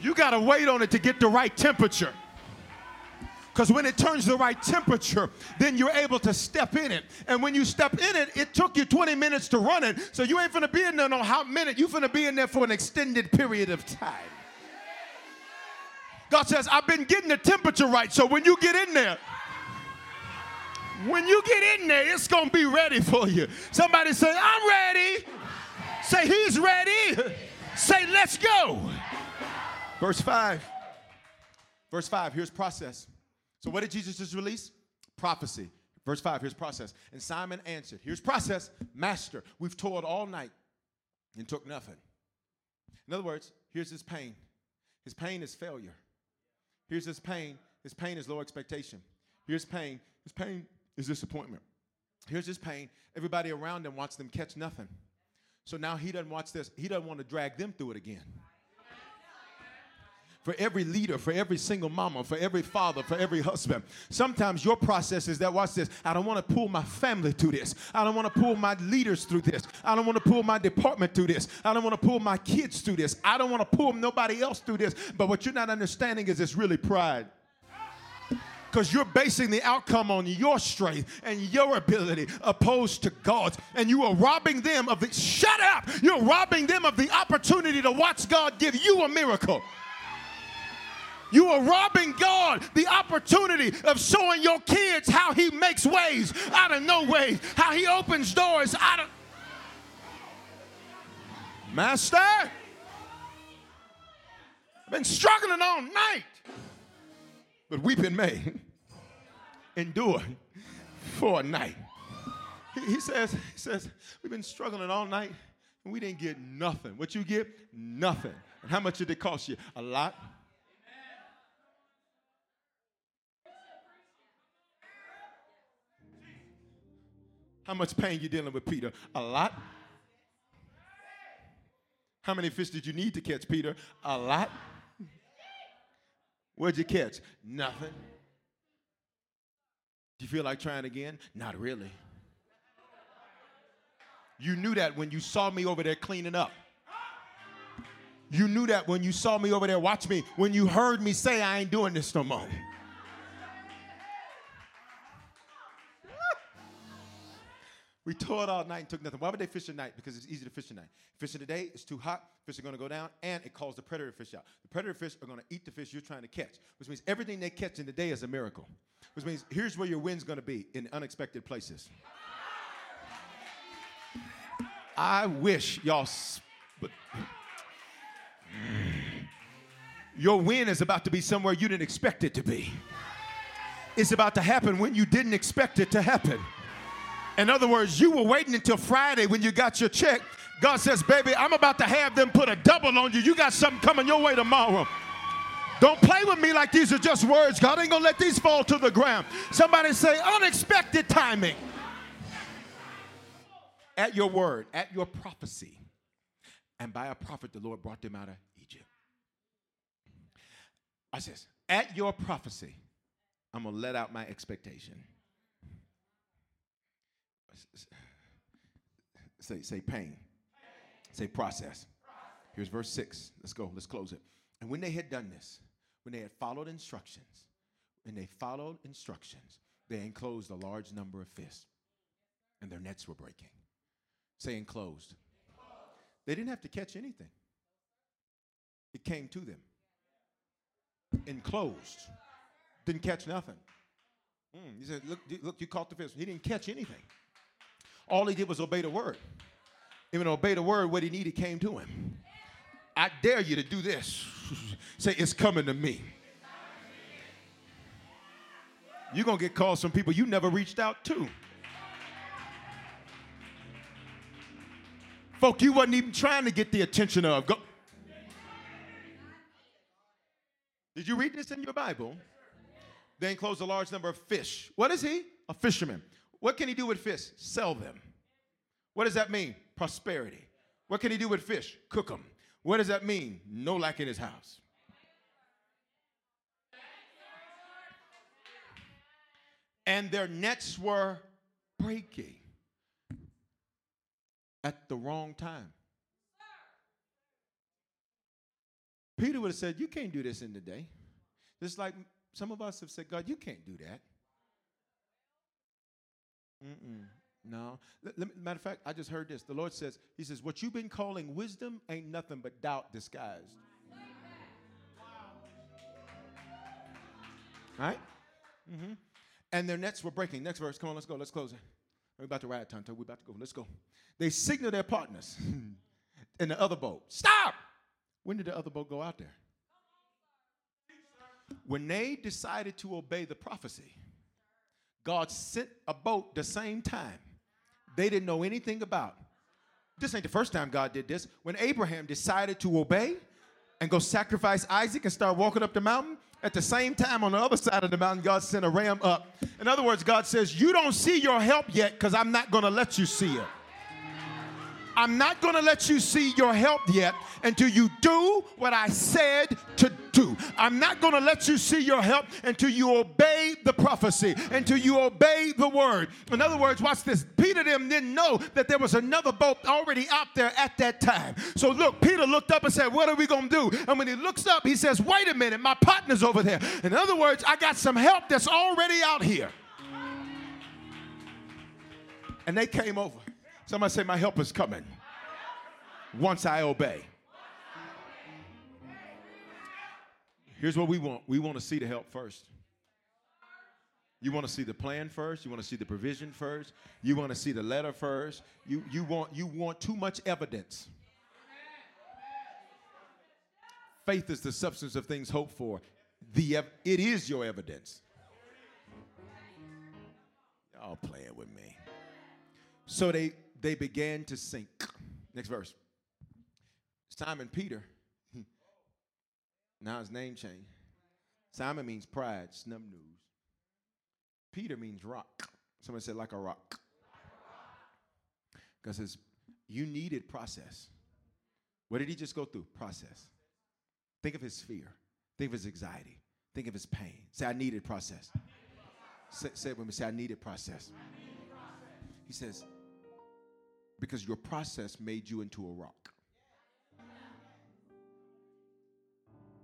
You gotta wait on it to get the right temperature. Because when it turns the right temperature, then you're able to step in it. And when you step in it, it took you 20 minutes to run it. So you ain't finna be in there no hot minute. You finna be in there for an extended period of time. God says, I've been getting the temperature right. So when you get in there, when you get in there, it's to be ready for you. Somebody say, I'm ready. Say, He's ready. Say, let's go. Verse 5. Verse 5, here's process. So, what did Jesus just release? Prophecy. Verse 5, here's process. And Simon answered, Here's process. Master, we've toiled all night and took nothing. In other words, here's his pain. His pain is failure. Here's his pain. His pain is low expectation. Here's pain. His pain is disappointment. Here's his pain. Everybody around him wants them catch nothing. So now he doesn't watch this. He doesn't want to drag them through it again for every leader, for every single mama, for every father, for every husband. Sometimes your process is that, watch this, I don't want to pull my family through this. I don't want to pull my leaders through this. I don't want to pull my department through this. I don't want to pull my kids through this. I don't want to pull nobody else through this. But what you're not understanding is it's really pride because you're basing the outcome on your strength and your ability opposed to God's. And you are robbing them of the, shut up! You're robbing them of the opportunity to watch God give you a miracle. You are robbing God the opportunity of showing your kids how He makes ways out of no ways, how He opens doors out of. Master, I've been struggling all night, but weeping may endure for a night. He, he says, he says, we've been struggling all night and we didn't get nothing. What you get? Nothing. And how much did it cost you? A lot. How much pain you dealing with, Peter? A lot. How many fish did you need to catch, Peter? A lot. What'd you catch? Nothing. Do you feel like trying again? Not really. You knew that when you saw me over there cleaning up. You knew that when you saw me over there, watch me, when you heard me say, I ain't doing this no more. We toiled all night and took nothing. Why would they fish at night? Because it's easy to fish at night. Fish in the day, it's too hot, fish are gonna go down, and it calls the predator fish out. The predator fish are gonna eat the fish you're trying to catch, which means everything they catch in the day is a miracle. Which means here's where your wind's gonna be in unexpected places. I wish y'all, but your win is about to be somewhere you didn't expect it to be. It's about to happen when you didn't expect it to happen. In other words, you were waiting until Friday when you got your check. God says, baby, I'm about to have them put a double on you. You got something coming your way tomorrow. Don't play with me like these are just words. God ain't gonna let these fall to the ground. Somebody say, unexpected timing. At your word, at your prophecy. And by a prophet, the Lord brought them out of Egypt. I says, at your prophecy, I'm gonna let out my expectation. Say, say pain. Say process. Here's verse 6. Let's go. Let's close it. And when they had done this, when they had followed instructions, when they followed instructions, they enclosed a large number of fish, and their nets were breaking. Say enclosed. They didn't have to catch anything, it came to them. Enclosed. Didn't catch nothing. Mm, he said, look, look, you caught the fish. He didn't catch anything. All he did was obey the word. Even obey the word, what he needed came to him. I dare you to do this. Say, it's coming to me. You're going to get calls from people you never reached out to. Folk you wasn't even trying to get the attention of. Go. Did you read this in your Bible? They enclosed a large number of fish. What is he? A fisherman. What can he do with fish? Sell them. What does that mean? Prosperity. What can he do with fish? Cook them. What does that mean? No lack in his house. And their nets were breaking at the wrong time. Peter would have said, You can't do this in the day. Just like some of us have said, God, you can't do that. Mm-mm. No. matter of fact, I just heard this. The Lord says, He says, what you've been calling wisdom ain't nothing but doubt disguised. Right? Mm-hmm. And their nets were breaking. Next verse. Come on, let's go. Let's close it. We're about to ride, Tonto. We're about to go. Let's go. They signal their partners in the other boat. Stop! When did the other boat go out there? When they decided to obey the prophecy, God sent a boat the same time they didn't know anything about. This ain't the first time God did this. When Abraham decided to obey and go sacrifice Isaac and start walking up the mountain, at the same time on the other side of the mountain, God sent a ram up. In other words, God says, You don't see your help yet because I'm not going to let you see it. I'm not going to let you see your help yet until you do what I said to do. I'm not going to let you see your help until you obey the prophecy, until you obey the word. In other words, watch this. Peter them didn't know that there was another boat already out there at that time. So look, Peter looked up and said, What are we going to do? And when he looks up, he says, Wait a minute, my partner's over there. In other words, I got some help that's already out here. And they came over. Somebody say, My help is coming once I obey. Here's what we want we want to see the help first. You want to see the plan first. You want to see the provision first. You want to see the letter first. You, you, want, you want too much evidence. Faith is the substance of things hoped for. The, it is your evidence. Y'all playing with me. So they, they began to sink. Next verse. Simon Peter. Now his name changed. Simon means pride, snub news. Peter means rock. Somebody said like a rock. Because says you needed process. What did he just go through? Process. Think of his fear. Think of his anxiety. Think of his pain. Say, I needed process. Say, say it with me. Say, I needed process. He says, because your process made you into a rock.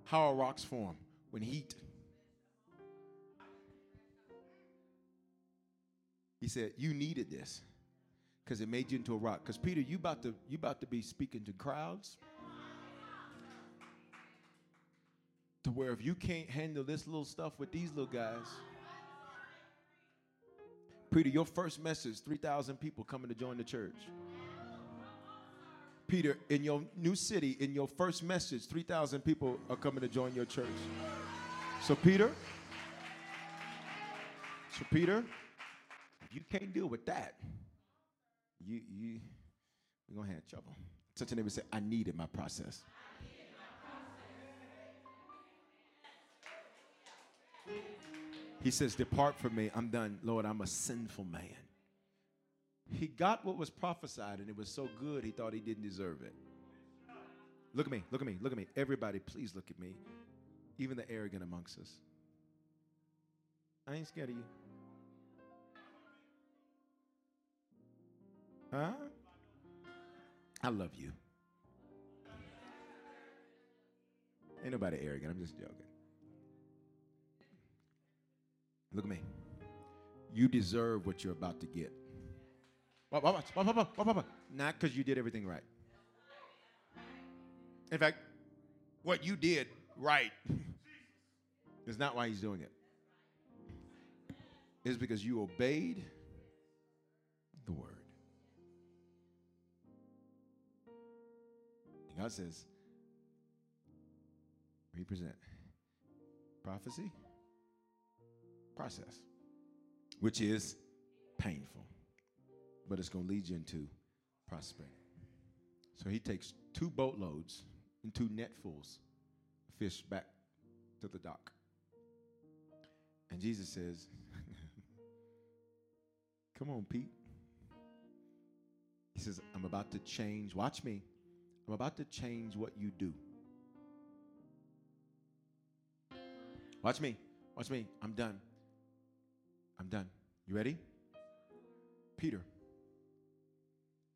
How are rocks formed? When heat. He said, You needed this because it made you into a rock. Because Peter, you about to you about to be speaking to crowds. To where if you can't handle this little stuff with these little guys, Peter, your first message, 3,000 people coming to join the church. Peter, in your new city, in your first message, 3,000 people are coming to join your church. So, Peter, so Peter, you can't deal with that, you you we're gonna have trouble. Such a neighbor say, I needed my process. He says, Depart from me. I'm done. Lord, I'm a sinful man. He got what was prophesied, and it was so good he thought he didn't deserve it. Look at me, look at me, look at me. Everybody, please look at me. Even the arrogant amongst us. I ain't scared of you. Huh? I love you. Ain't nobody arrogant. I'm just joking. Look at me. You deserve what you're about to get. Not because you did everything right. In fact, what you did right is not why he's doing it. It's because you obeyed the word. And God says, represent prophecy, process, which is painful but it's going to lead you into prosperity. So he takes two boatloads and two netfuls of fish back to the dock. And Jesus says, Come on, Pete. He says, I'm about to change. Watch me. I'm about to change what you do. Watch me. Watch me. I'm done. I'm done. You ready? Peter.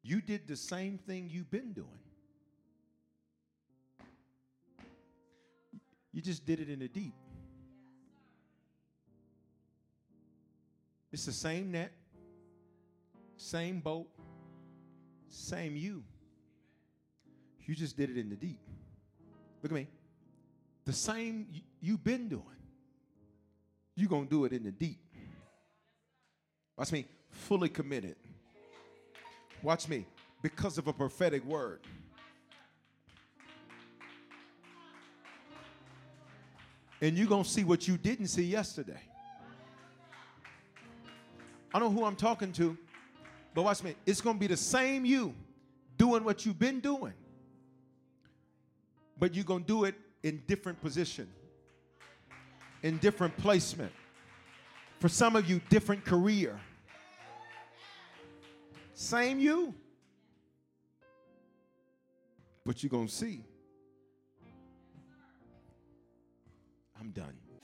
You did the same thing you've been doing. You just did it in the deep. It's the same net, same boat, same you. You just did it in the deep. Look at me. The same you've been doing. you're going to do it in the deep. Watch me, fully committed. Watch me, because of a prophetic word. And you're going to see what you didn't see yesterday. I don't know who I'm talking to, but watch me. It's going to be the same you doing what you've been doing, but you're going to do it in different position, in different placement. For some of you, different career. Same you. But you're going to see. I'm done.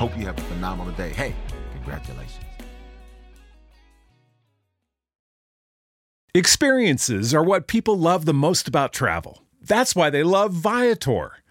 Hope you have a phenomenal day. Hey, congratulations. Experiences are what people love the most about travel. That's why they love Viator.